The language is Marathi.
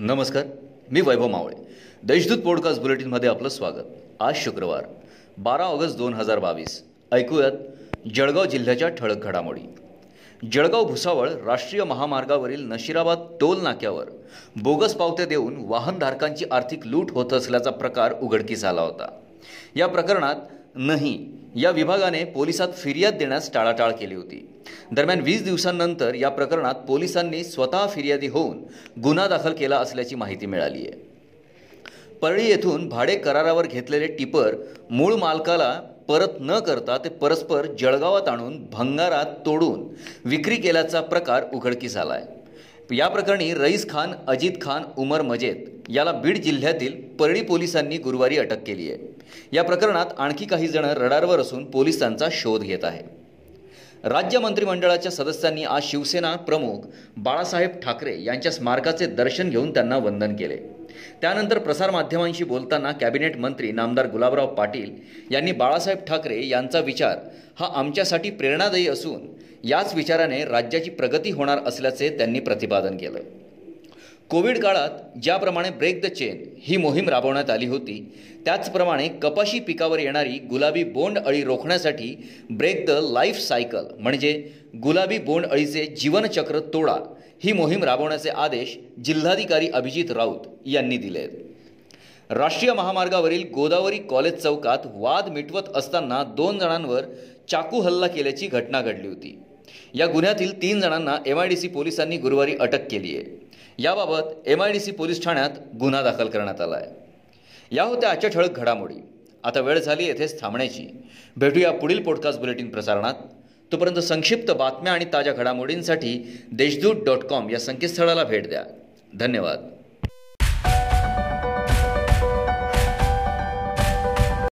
नमस्कार मी वैभव मावळे. देशदूत पॉडकास्ट बुलेटिनमध्ये आपलं स्वागत. आज शुक्रवार बारा ऑगस्ट दोन हजार बावीस. ऐकूयात जळगाव जिल्ह्याच्या ठळक घडामोडी. जळगाव भुसावळ राष्ट्रीय महामार्गावरील नशिराबाद टोल नाक्यावर बोगस पावते देऊन वाहनधारकांची आर्थिक लूट होत असल्याचा प्रकार उघडकीस आला होता. या प्रकरणात नाही या विभागाने पोलिसात फिर्याद देण्यास टाळाटाळ केली होती. दरम्यान वीस दिवसांनंतर या प्रकरणात पोलिसांनी स्वतः फिर्यादी होऊन गुन्हा दाखल केला असल्याची माहिती मिळाली आहे. परळी येथून भाडे करारावर घेतलेले टिपर मूळ मालकाला परत न करता ते परस्पर जळगावात आणून भंगारात तोडून विक्री केल्याचा प्रकार उघडकीस आला आहे या प्रकरणी रईस खान अजित खान उमर मजेद याला बीड जिल्ह्यातील परळी पोलिसांनी गुरुवारी अटक केली आहे. या प्रकरणात आणखी काही जण रडारवर असून पोलिसांचा शोध घेत आहे. राज्य मंत्रिमंडळाच्या सदस्यांनी आज शिवसेना प्रमुख बाळासाहेब ठाकरे यांच्या स्मारकाचे दर्शन घेऊन त्यांना वंदन केले. त्यानंतर प्रसारमाध्यमांशी बोलताना कॅबिनेट मंत्री नामदार गुलाबराव पाटील यांनी बाळासाहेब ठाकरे यांचा विचार हा आमच्यासाठी प्रेरणादायी असून याच विचाराने राज्याची प्रगती होणार असल्याचे त्यांनी प्रतिपादन केलं. कोविड काळात ज्याप्रमाणे ब्रेक द चेन ही मोहीम राबवण्यात आली होती त्याचप्रमाणे कपाशी पिकावर येणारी गुलाबी बोंड अळी रोखण्यासाठी ब्रेक द लाईफ सायकल म्हणजे गुलाबी बोंड अळीचे जीवनचक्र तोडा ही मोहीम राबवण्याचे आदेश जिल्हाधिकारी अभिजित राऊत यांनी दिले आहेत राष्ट्रीय महामार्गावरील गोदावरी कॉलेज चौकात वाद मिटवत असताना दोन जणांवर चाकू हल्ला केल्याची घटना घडली होती. या गुन्ह्यातील तीन जणांना एम आय डी सी पोलिसांनी गुरुवारी अटक केली आहे. याबाबत M I D C police ठाण्यात गुन्हा दाखल करण्यात आला आहे. या होत्या आजच्या ठळक घडामोडी. आता वेळ झाली येथेच थांबण्याची. भेटूया पुढील पॉडकास्ट बुलेटिन प्रसारणात. तोपर्यंत संक्षिप्त बातम्या आणि ताज्या घडामोडींसाठी देशदूत डॉट कॉम या संकेतस्थळाला भेट द्या. धन्यवाद.